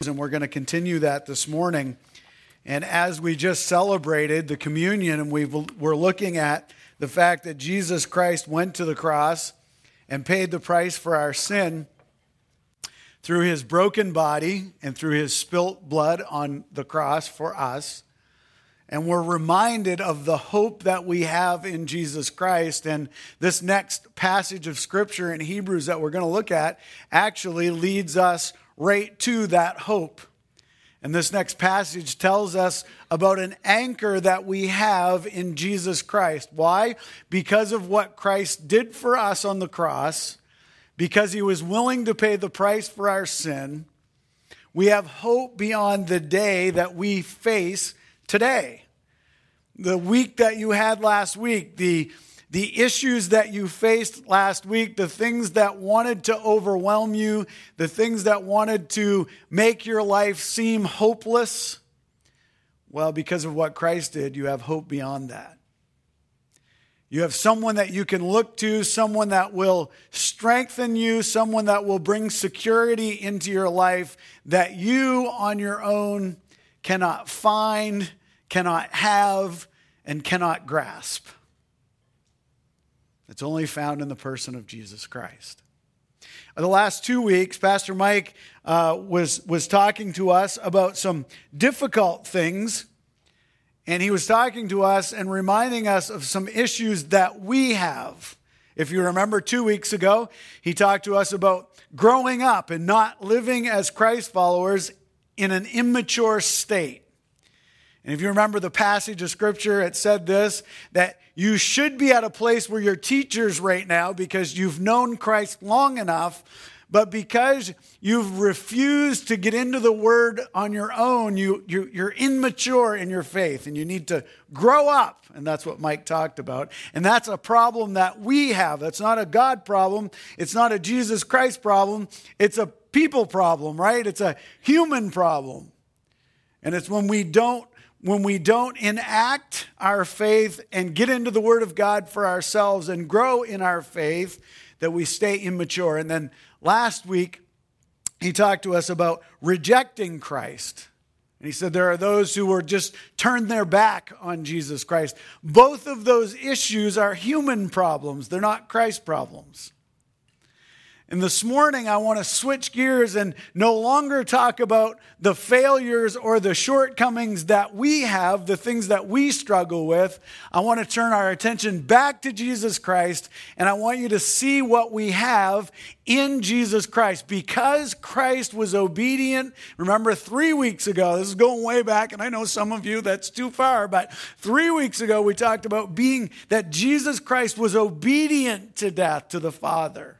And we're going to continue that this morning. And as we just celebrated the communion, and we we're looking at the fact that Jesus Christ went to the cross and paid the price for our sin through his broken body and through his spilt blood on the cross for us. And we're reminded of the hope that we have in Jesus Christ. And this next passage of scripture in Hebrews that we're going to look at actually leads us right to that hope. And this next passage tells us about an anchor that we have in Jesus Christ. Why? Because of what Christ did for us on the cross, because he was willing to pay the price for our sin. We have hope beyond the day that we face today. The week that you had last week, the the issues that you faced last week, the things that wanted to overwhelm you, the things that wanted to make your life seem hopeless, well, because of what Christ did, you have hope beyond that. You have someone that you can look to, someone that will strengthen you, someone that will bring security into your life that you on your own cannot find, cannot have, and cannot grasp. It's only found in the person of Jesus Christ. The last two weeks, Pastor Mike uh, was, was talking to us about some difficult things, and he was talking to us and reminding us of some issues that we have. If you remember two weeks ago, he talked to us about growing up and not living as Christ followers in an immature state. And if you remember the passage of scripture, it said this that you should be at a place where you're teachers right now because you've known Christ long enough. But because you've refused to get into the word on your own, you, you, you're immature in your faith and you need to grow up. And that's what Mike talked about. And that's a problem that we have. That's not a God problem. It's not a Jesus Christ problem. It's a people problem, right? It's a human problem. And it's when we don't when we don't enact our faith and get into the Word of God for ourselves and grow in our faith, that we stay immature. And then last week, he talked to us about rejecting Christ. And he said there are those who were just turned their back on Jesus Christ. Both of those issues are human problems, they're not Christ problems. And this morning, I want to switch gears and no longer talk about the failures or the shortcomings that we have, the things that we struggle with. I want to turn our attention back to Jesus Christ, and I want you to see what we have in Jesus Christ. Because Christ was obedient, remember three weeks ago, this is going way back, and I know some of you that's too far, but three weeks ago, we talked about being that Jesus Christ was obedient to death to the Father.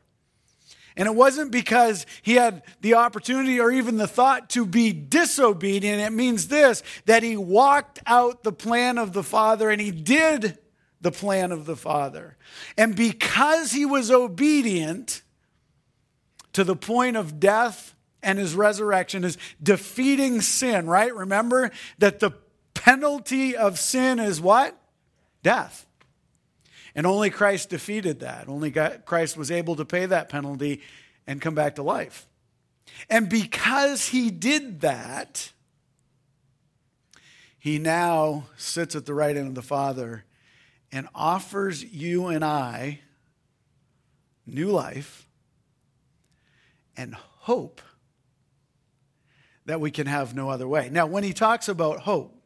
And it wasn't because he had the opportunity or even the thought to be disobedient. It means this that he walked out the plan of the Father and he did the plan of the Father. And because he was obedient to the point of death and his resurrection, is defeating sin, right? Remember that the penalty of sin is what? Death. And only Christ defeated that. Only Christ was able to pay that penalty and come back to life. And because he did that, he now sits at the right hand of the Father and offers you and I new life and hope that we can have no other way. Now, when he talks about hope,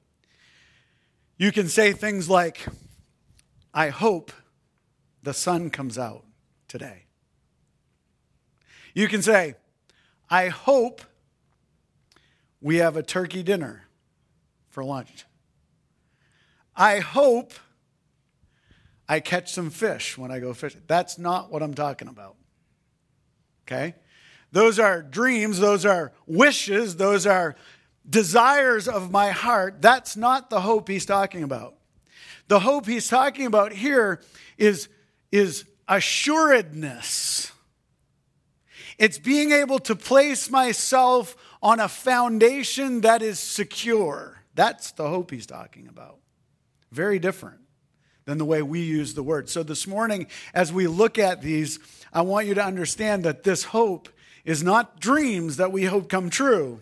you can say things like, I hope the sun comes out today. You can say, I hope we have a turkey dinner for lunch. I hope I catch some fish when I go fishing. That's not what I'm talking about. Okay? Those are dreams, those are wishes, those are desires of my heart. That's not the hope he's talking about. The hope he's talking about here is, is assuredness. It's being able to place myself on a foundation that is secure. That's the hope he's talking about. Very different than the way we use the word. So this morning, as we look at these, I want you to understand that this hope is not dreams that we hope come true.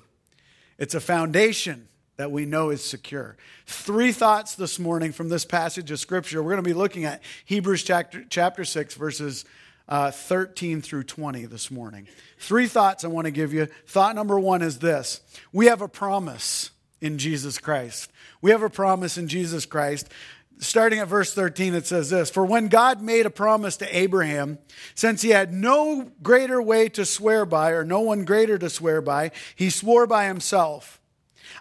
It's a foundation that we know is secure. Three thoughts this morning from this passage of Scripture. We're going to be looking at Hebrews chapter, chapter 6, verses uh, 13 through 20 this morning. Three thoughts I want to give you. Thought number one is this we have a promise in Jesus Christ. We have a promise in Jesus Christ. Starting at verse 13, it says this For when God made a promise to Abraham, since he had no greater way to swear by, or no one greater to swear by, he swore by himself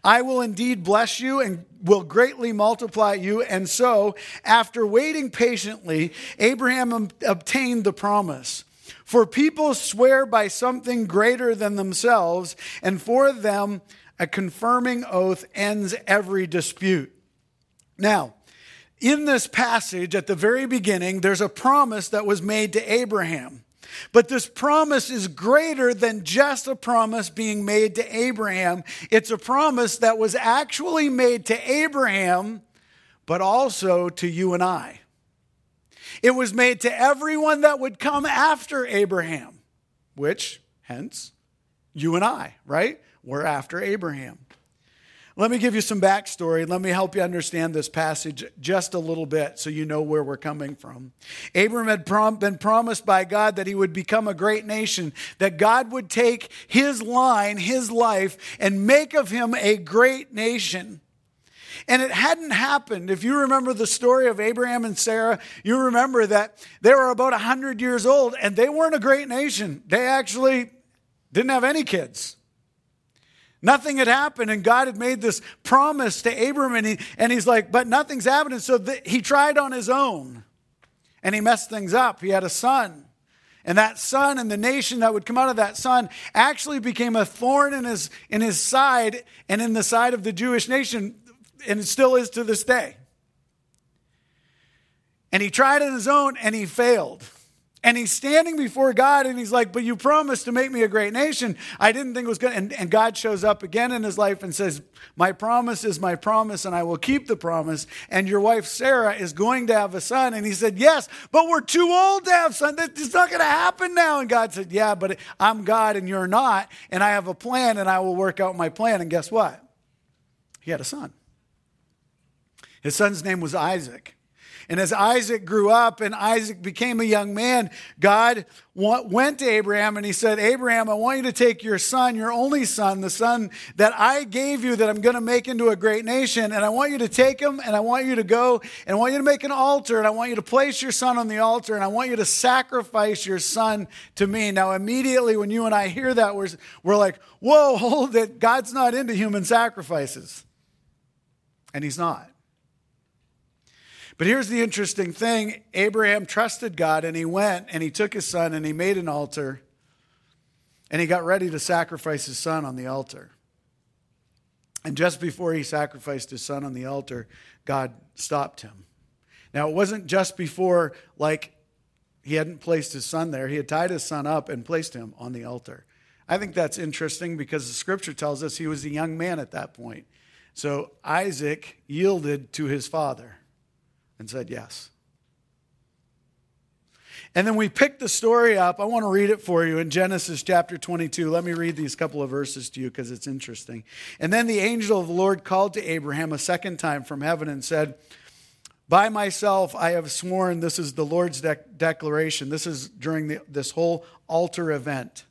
I will indeed bless you and will greatly multiply you. And so, after waiting patiently, Abraham obtained the promise. For people swear by something greater than themselves, and for them, a confirming oath ends every dispute. Now, in this passage at the very beginning, there's a promise that was made to Abraham. But this promise is greater than just a promise being made to Abraham. It's a promise that was actually made to Abraham, but also to you and I. It was made to everyone that would come after Abraham, which, hence, you and I, right? We're after Abraham. Let me give you some backstory. Let me help you understand this passage just a little bit so you know where we're coming from. Abram had prom- been promised by God that he would become a great nation, that God would take his line, his life, and make of him a great nation. And it hadn't happened. If you remember the story of Abraham and Sarah, you remember that they were about 100 years old and they weren't a great nation. They actually didn't have any kids. Nothing had happened, and God had made this promise to Abram, and, he, and he's like, but nothing's happening. So the, he tried on his own, and he messed things up. He had a son. And that son and the nation that would come out of that son actually became a thorn in his, in his side and in the side of the Jewish nation, and it still is to this day. And he tried on his own, and he failed. And he's standing before God and he's like, But you promised to make me a great nation. I didn't think it was to. And, and God shows up again in his life and says, My promise is my promise and I will keep the promise. And your wife Sarah is going to have a son. And he said, Yes, but we're too old to have son. It's not going to happen now. And God said, Yeah, but I'm God and you're not. And I have a plan and I will work out my plan. And guess what? He had a son. His son's name was Isaac. And as Isaac grew up and Isaac became a young man, God went to Abraham and he said, Abraham, I want you to take your son, your only son, the son that I gave you that I'm going to make into a great nation, and I want you to take him and I want you to go and I want you to make an altar and I want you to place your son on the altar and I want you to sacrifice your son to me. Now, immediately when you and I hear that, we're, we're like, whoa, hold it. God's not into human sacrifices. And he's not. But here's the interesting thing Abraham trusted God and he went and he took his son and he made an altar and he got ready to sacrifice his son on the altar. And just before he sacrificed his son on the altar, God stopped him. Now, it wasn't just before, like, he hadn't placed his son there. He had tied his son up and placed him on the altar. I think that's interesting because the scripture tells us he was a young man at that point. So Isaac yielded to his father and said yes. And then we picked the story up. I want to read it for you in Genesis chapter 22. Let me read these couple of verses to you because it's interesting. And then the angel of the Lord called to Abraham a second time from heaven and said, By myself I have sworn, this is the Lord's de- declaration. This is during the, this whole altar event.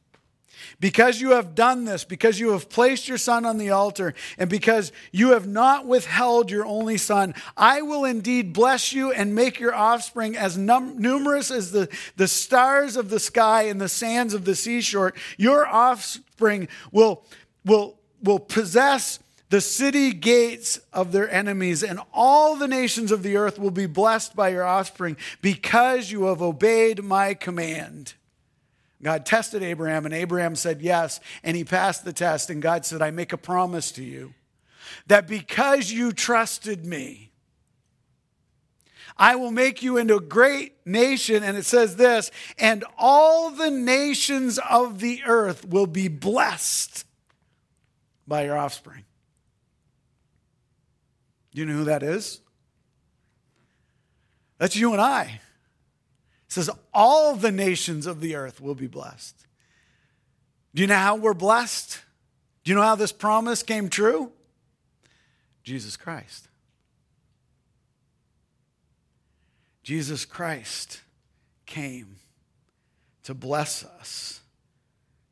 Because you have done this, because you have placed your son on the altar, and because you have not withheld your only son, I will indeed bless you and make your offspring as num- numerous as the, the stars of the sky and the sands of the seashore. Your offspring will, will, will possess the city gates of their enemies, and all the nations of the earth will be blessed by your offspring because you have obeyed my command. God tested Abraham, and Abraham said yes, and he passed the test. And God said, I make a promise to you that because you trusted me, I will make you into a great nation. And it says this, and all the nations of the earth will be blessed by your offspring. Do you know who that is? That's you and I says, All the nations of the earth will be blessed. Do you know how we're blessed? Do you know how this promise came true? Jesus Christ. Jesus Christ came to bless us.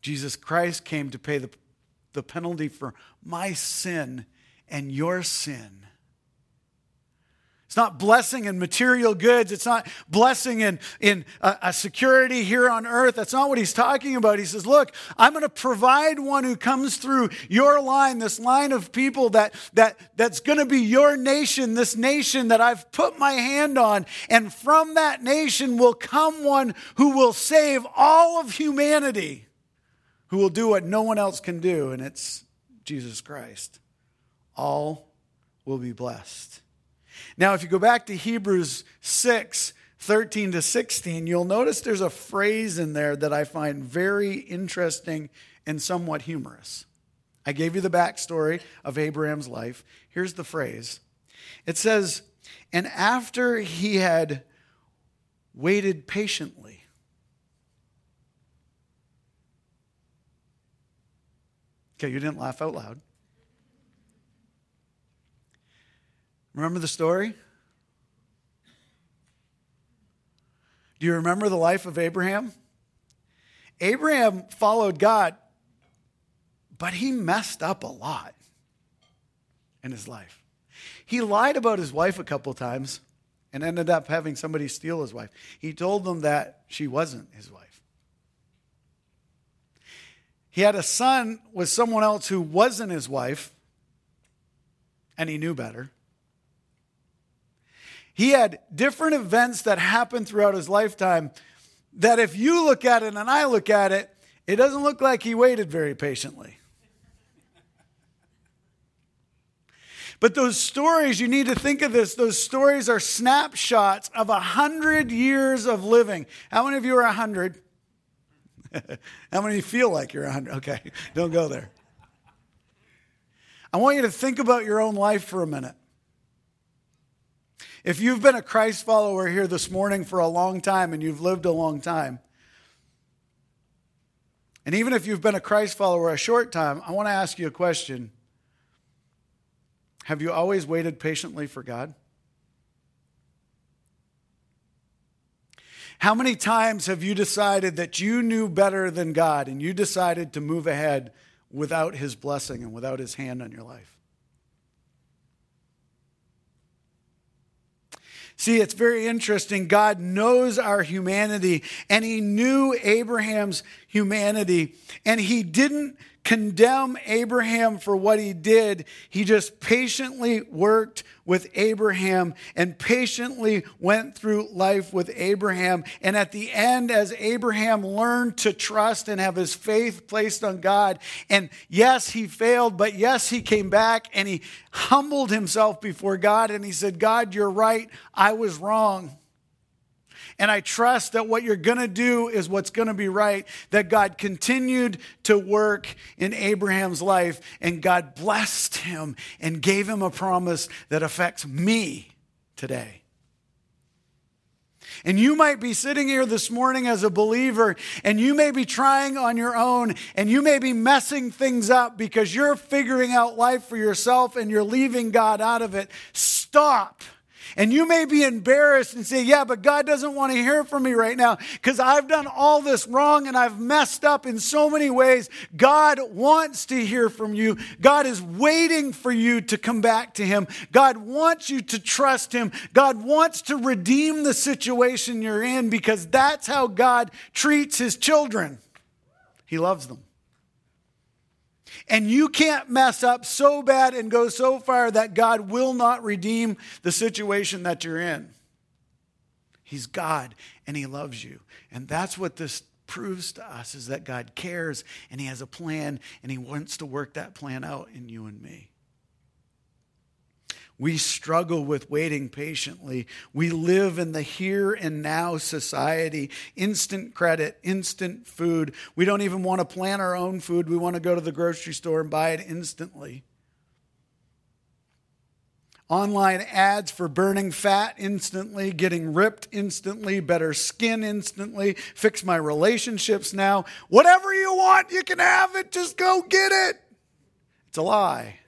Jesus Christ came to pay the, the penalty for my sin and your sin. It's not blessing in material goods. It's not blessing in, in a, a, security here on earth. That's not what he's talking about. He says, Look, I'm going to provide one who comes through your line, this line of people that, that, that's going to be your nation, this nation that I've put my hand on. And from that nation will come one who will save all of humanity, who will do what no one else can do, and it's Jesus Christ. All will be blessed. Now, if you go back to Hebrews 6, 13 to 16, you'll notice there's a phrase in there that I find very interesting and somewhat humorous. I gave you the backstory of Abraham's life. Here's the phrase it says, And after he had waited patiently, okay, you didn't laugh out loud. Remember the story? Do you remember the life of Abraham? Abraham followed God, but he messed up a lot in his life. He lied about his wife a couple times and ended up having somebody steal his wife. He told them that she wasn't his wife. He had a son with someone else who wasn't his wife, and he knew better. He had different events that happened throughout his lifetime that if you look at it and I look at it, it doesn't look like he waited very patiently. But those stories, you need to think of this. Those stories are snapshots of a hundred years of living. How many of you are a hundred? How many feel like you're a hundred? Okay, don't go there. I want you to think about your own life for a minute. If you've been a Christ follower here this morning for a long time and you've lived a long time, and even if you've been a Christ follower a short time, I want to ask you a question. Have you always waited patiently for God? How many times have you decided that you knew better than God and you decided to move ahead without His blessing and without His hand on your life? See, it's very interesting. God knows our humanity, and He knew Abraham's humanity, and He didn't condemn Abraham for what he did. He just patiently worked with Abraham and patiently went through life with Abraham. And at the end, as Abraham learned to trust and have his faith placed on God, and yes, he failed, but yes, he came back and he humbled himself before God and he said, God, you're right. I was wrong. And I trust that what you're going to do is what's going to be right. That God continued to work in Abraham's life and God blessed him and gave him a promise that affects me today. And you might be sitting here this morning as a believer, and you may be trying on your own, and you may be messing things up because you're figuring out life for yourself and you're leaving God out of it. Stop and you may be embarrassed and say, Yeah, but God doesn't want to hear from me right now because I've done all this wrong and I've messed up in so many ways. God wants to hear from you. God is waiting for you to come back to Him. God wants you to trust Him. God wants to redeem the situation you're in because that's how God treats His children. He loves them. And you can't mess up so bad and go so far that God will not redeem the situation that you're in. He's God and He loves you. And that's what this proves to us is that God cares and He has a plan and He wants to work that plan out in you and me. We struggle with waiting patiently. We live in the here and now society. Instant credit, instant food. We don't even want to plan our own food. We want to go to the grocery store and buy it instantly. Online ads for burning fat instantly, getting ripped instantly, better skin instantly, fix my relationships now. Whatever you want, you can have it. Just go get it. It's a lie.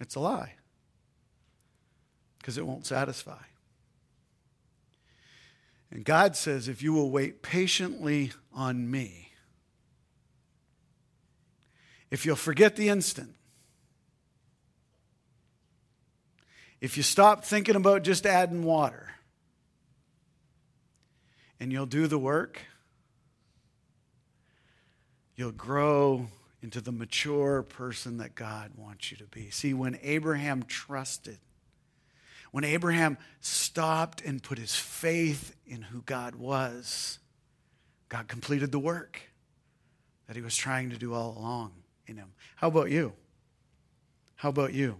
It's a lie. Because it won't satisfy. And God says, if you will wait patiently on me, if you'll forget the instant, if you stop thinking about just adding water, and you'll do the work, you'll grow into the mature person that God wants you to be. See, when Abraham trusted, when Abraham stopped and put his faith in who God was, God completed the work that he was trying to do all along in him. How about you? How about you?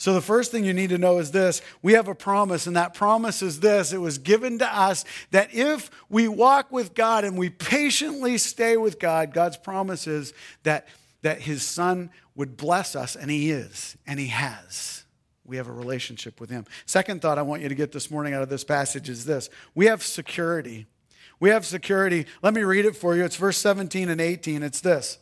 So, the first thing you need to know is this we have a promise, and that promise is this it was given to us that if we walk with God and we patiently stay with God, God's promise is that, that His Son would bless us, and He is, and He has. We have a relationship with Him. Second thought I want you to get this morning out of this passage is this we have security. We have security. Let me read it for you. It's verse 17 and 18. It's this.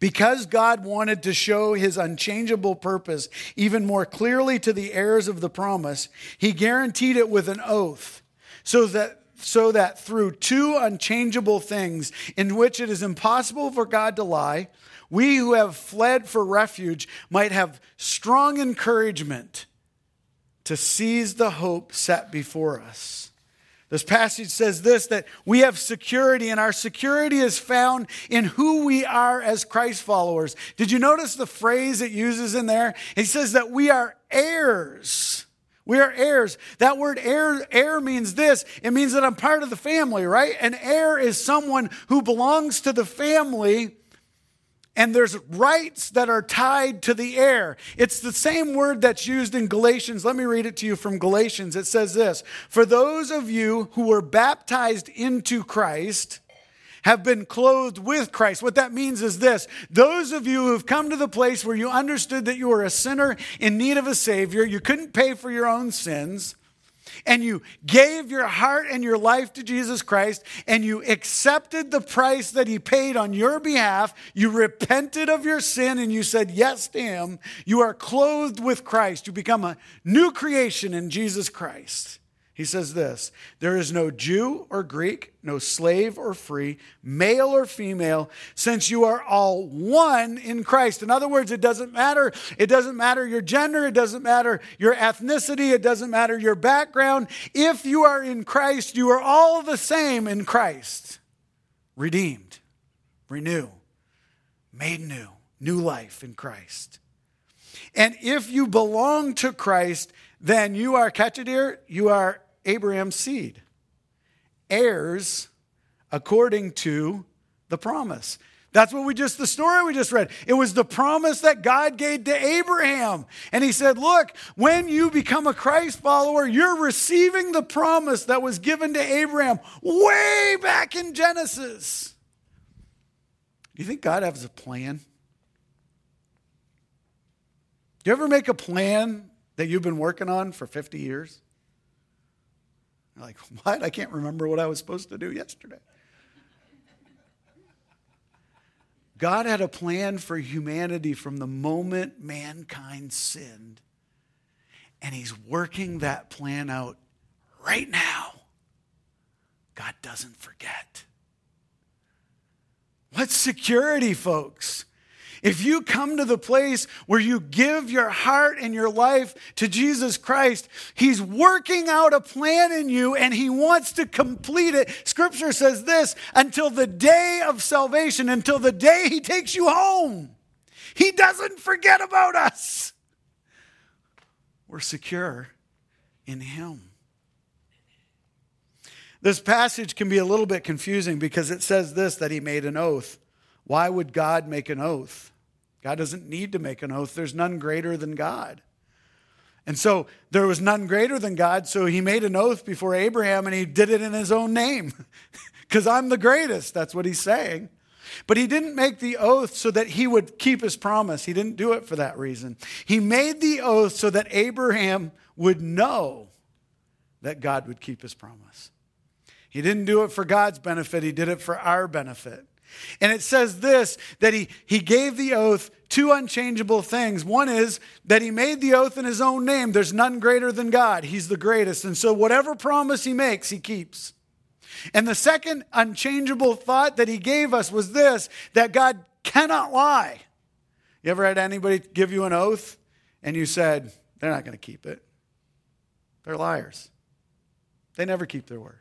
Because God wanted to show his unchangeable purpose even more clearly to the heirs of the promise, he guaranteed it with an oath so that so that through two unchangeable things in which it is impossible for God to lie, we who have fled for refuge might have strong encouragement to seize the hope set before us. This passage says this that we have security, and our security is found in who we are as Christ followers. Did you notice the phrase it uses in there? It says that we are heirs. We are heirs. That word heir, heir means this it means that I'm part of the family, right? An heir is someone who belongs to the family and there's rights that are tied to the heir. It's the same word that's used in Galatians. Let me read it to you from Galatians. It says this For those of you who were baptized into Christ, have been clothed with Christ. What that means is this those of you who have come to the place where you understood that you were a sinner in need of a Savior, you couldn't pay for your own sins, and you gave your heart and your life to Jesus Christ and you accepted the price that he paid on your behalf, you repented of your sin and you said yes to him, you are clothed with Christ. You become a new creation in Jesus Christ. He says this There is no Jew or Greek, no slave or free, male or female, since you are all one in Christ. In other words, it doesn't matter. It doesn't matter your gender. It doesn't matter your ethnicity. It doesn't matter your background. If you are in Christ, you are all the same in Christ. Redeemed, renew, made new, new life in Christ. And if you belong to Christ, then you are, catch you are Abraham's seed, heirs according to the promise. That's what we just, the story we just read. It was the promise that God gave to Abraham. And he said, Look, when you become a Christ follower, you're receiving the promise that was given to Abraham way back in Genesis. Do you think God has a plan? Do you ever make a plan that you've been working on for 50 years? You're like, what? I can't remember what I was supposed to do yesterday. God had a plan for humanity from the moment mankind sinned. And He's working that plan out right now. God doesn't forget. What security, folks? If you come to the place where you give your heart and your life to Jesus Christ, He's working out a plan in you and He wants to complete it. Scripture says this until the day of salvation, until the day He takes you home. He doesn't forget about us. We're secure in Him. This passage can be a little bit confusing because it says this that He made an oath. Why would God make an oath? God doesn't need to make an oath, there's none greater than God. And so there was none greater than God, so he made an oath before Abraham and he did it in his own name because I'm the greatest. That's what he's saying. But he didn't make the oath so that he would keep his promise. He didn't do it for that reason. He made the oath so that Abraham would know that God would keep his promise. He didn't do it for God's benefit, he did it for our benefit. And it says this that he, he gave the oath two unchangeable things. One is that he made the oath in his own name. There's none greater than God, he's the greatest. And so, whatever promise he makes, he keeps. And the second unchangeable thought that he gave us was this that God cannot lie. You ever had anybody give you an oath and you said, they're not going to keep it? They're liars. They never keep their word.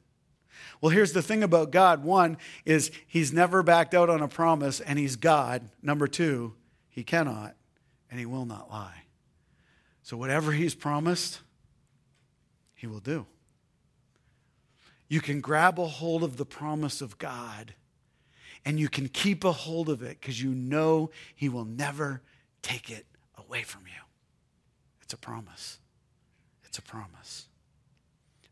Well, here's the thing about God one is he's never backed out on a promise, and he's God. Number two, he cannot and he will not lie. So, whatever he's promised, he will do. You can grab a hold of the promise of God and you can keep a hold of it because you know he will never take it away from you. It's a promise. It's a promise.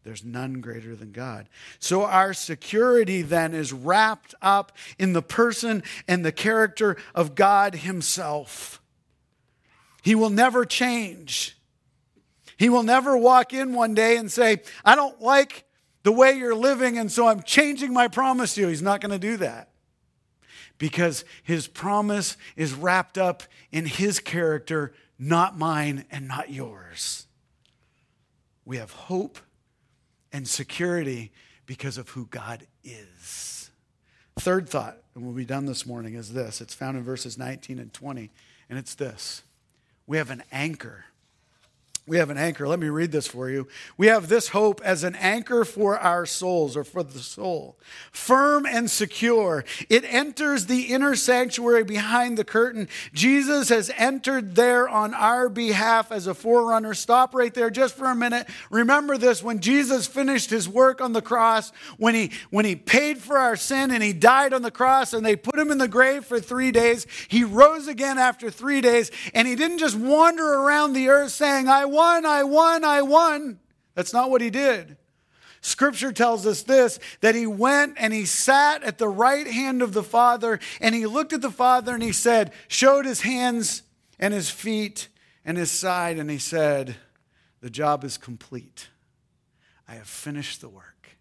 There's none greater than God. So our security then is wrapped up in the person and the character of God Himself. He will never change. He will never walk in one day and say, I don't like the way you're living, and so I'm changing my promise to you. He's not going to do that because His promise is wrapped up in His character, not mine and not yours. We have hope and security because of who God is. Third thought, and we'll be done this morning, is this. It's found in verses 19 and 20, and it's this we have an anchor we have an anchor. Let me read this for you. We have this hope as an anchor for our souls or for the soul. Firm and secure. It enters the inner sanctuary behind the curtain. Jesus has entered there on our behalf as a forerunner. Stop right there just for a minute. Remember this when Jesus finished his work on the cross, when he when he paid for our sin and he died on the cross and they put him in the grave for 3 days, he rose again after 3 days and he didn't just wander around the earth saying, "I won, I won, I won. That's not what he did. Scripture tells us this that he went and he sat at the right hand of the Father and he looked at the Father and he said, showed his hands and his feet and his side, and he said, The job is complete. I have finished the work.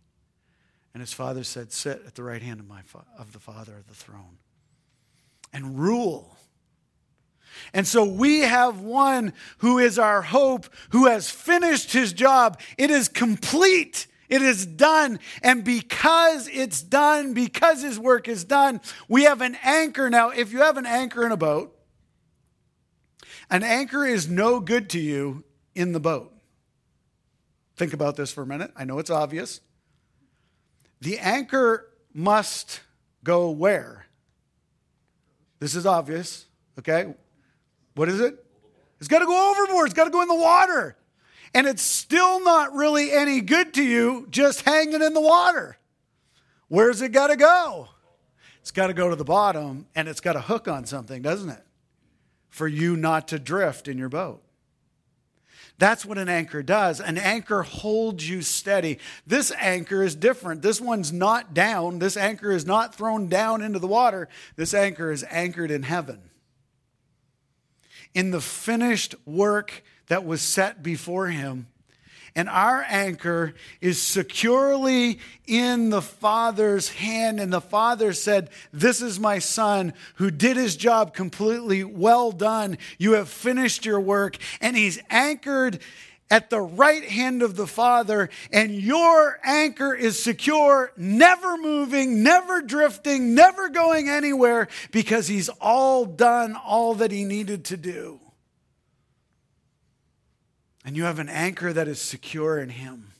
And his father said, Sit at the right hand of, my fa- of the Father of the throne and rule and so we have one who is our hope, who has finished his job. It is complete. It is done. And because it's done, because his work is done, we have an anchor. Now, if you have an anchor in a boat, an anchor is no good to you in the boat. Think about this for a minute. I know it's obvious. The anchor must go where? This is obvious, okay? What is it? It's got to go overboard. It's got to go in the water. And it's still not really any good to you just hanging in the water. Where's it got to go? It's got to go to the bottom and it's got to hook on something, doesn't it? For you not to drift in your boat. That's what an anchor does. An anchor holds you steady. This anchor is different. This one's not down. This anchor is not thrown down into the water. This anchor is anchored in heaven in the finished work that was set before him. And our anchor is securely in the Father's hand. And the Father said, This is my Son who did his job completely. Well done. You have finished your work. And he's anchored at the right hand of the Father, and your anchor is secure, never moving, never drifting, never going anywhere, because He's all done all that He needed to do. And you have an anchor that is secure in Him.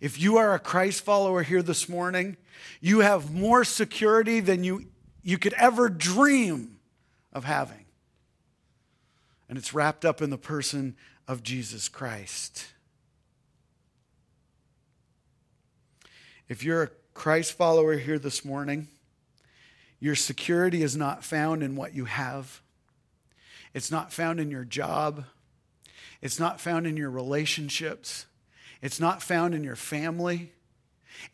If you are a Christ follower here this morning, you have more security than you, you could ever dream of having. And it's wrapped up in the person of Jesus Christ. If you're a Christ follower here this morning, your security is not found in what you have. It's not found in your job. It's not found in your relationships. It's not found in your family.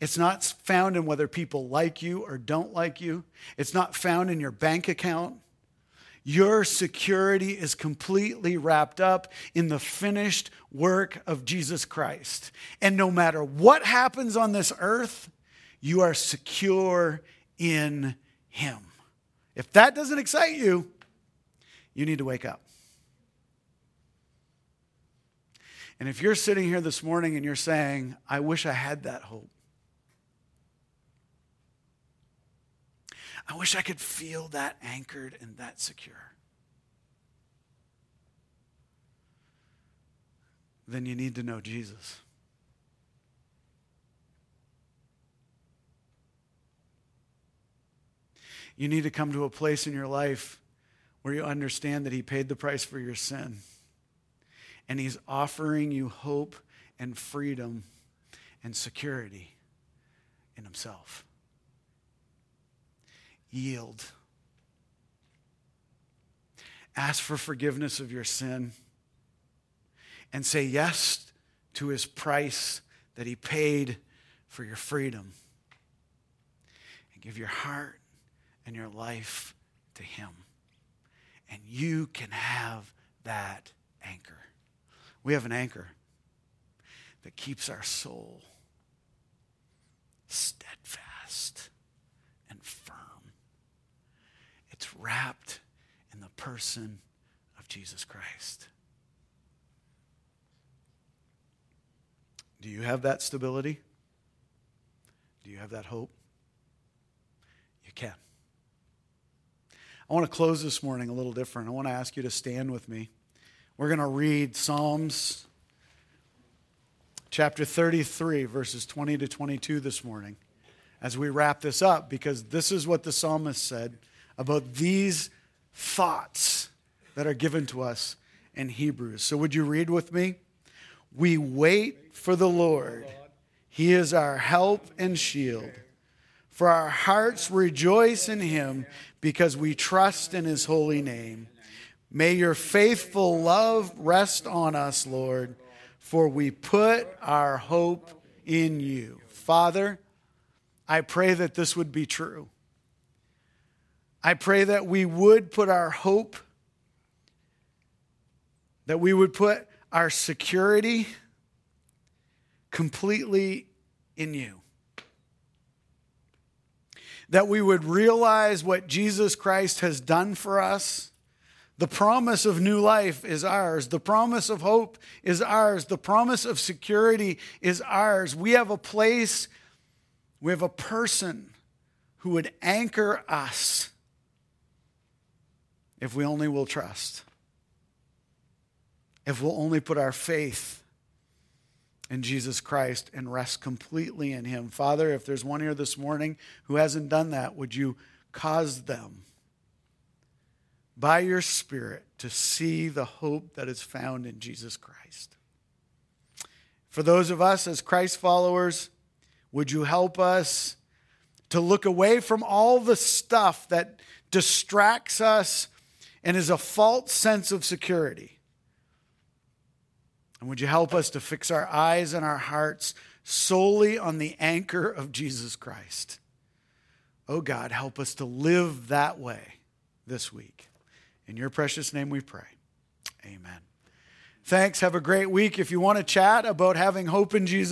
It's not found in whether people like you or don't like you. It's not found in your bank account. Your security is completely wrapped up in the finished work of Jesus Christ. And no matter what happens on this earth, you are secure in Him. If that doesn't excite you, you need to wake up. And if you're sitting here this morning and you're saying, I wish I had that hope, I wish I could feel that anchored and that secure. Then you need to know Jesus. You need to come to a place in your life where you understand that He paid the price for your sin. And He's offering you hope and freedom and security in Himself. Yield. Ask for forgiveness of your sin and say yes to His price that He paid for your freedom. And give your heart and your life to Him. And you can have that anchor. We have an anchor that keeps our soul steadfast and firm. It's wrapped in the person of Jesus Christ. Do you have that stability? Do you have that hope? You can. I want to close this morning a little different. I want to ask you to stand with me. We're going to read Psalms chapter 33, verses 20 to 22 this morning as we wrap this up, because this is what the psalmist said about these thoughts that are given to us in Hebrews. So, would you read with me? We wait for the Lord, He is our help and shield. For our hearts rejoice in him because we trust in his holy name. May your faithful love rest on us, Lord, for we put our hope in you. Father, I pray that this would be true. I pray that we would put our hope, that we would put our security completely in you that we would realize what Jesus Christ has done for us. The promise of new life is ours. The promise of hope is ours. The promise of security is ours. We have a place, we have a person who would anchor us if we only will trust, if we'll only put our faith in Jesus Christ and rest completely in Him. Father, if there's one here this morning who hasn't done that, would you cause them by your Spirit to see the hope that is found in Jesus Christ? For those of us as Christ followers, would you help us to look away from all the stuff that distracts us and is a false sense of security? And would you help us to fix our eyes and our hearts solely on the anchor of Jesus Christ? Oh God, help us to live that way this week. In your precious name we pray. Amen. Thanks. Have a great week. If you want to chat about having hope in Jesus,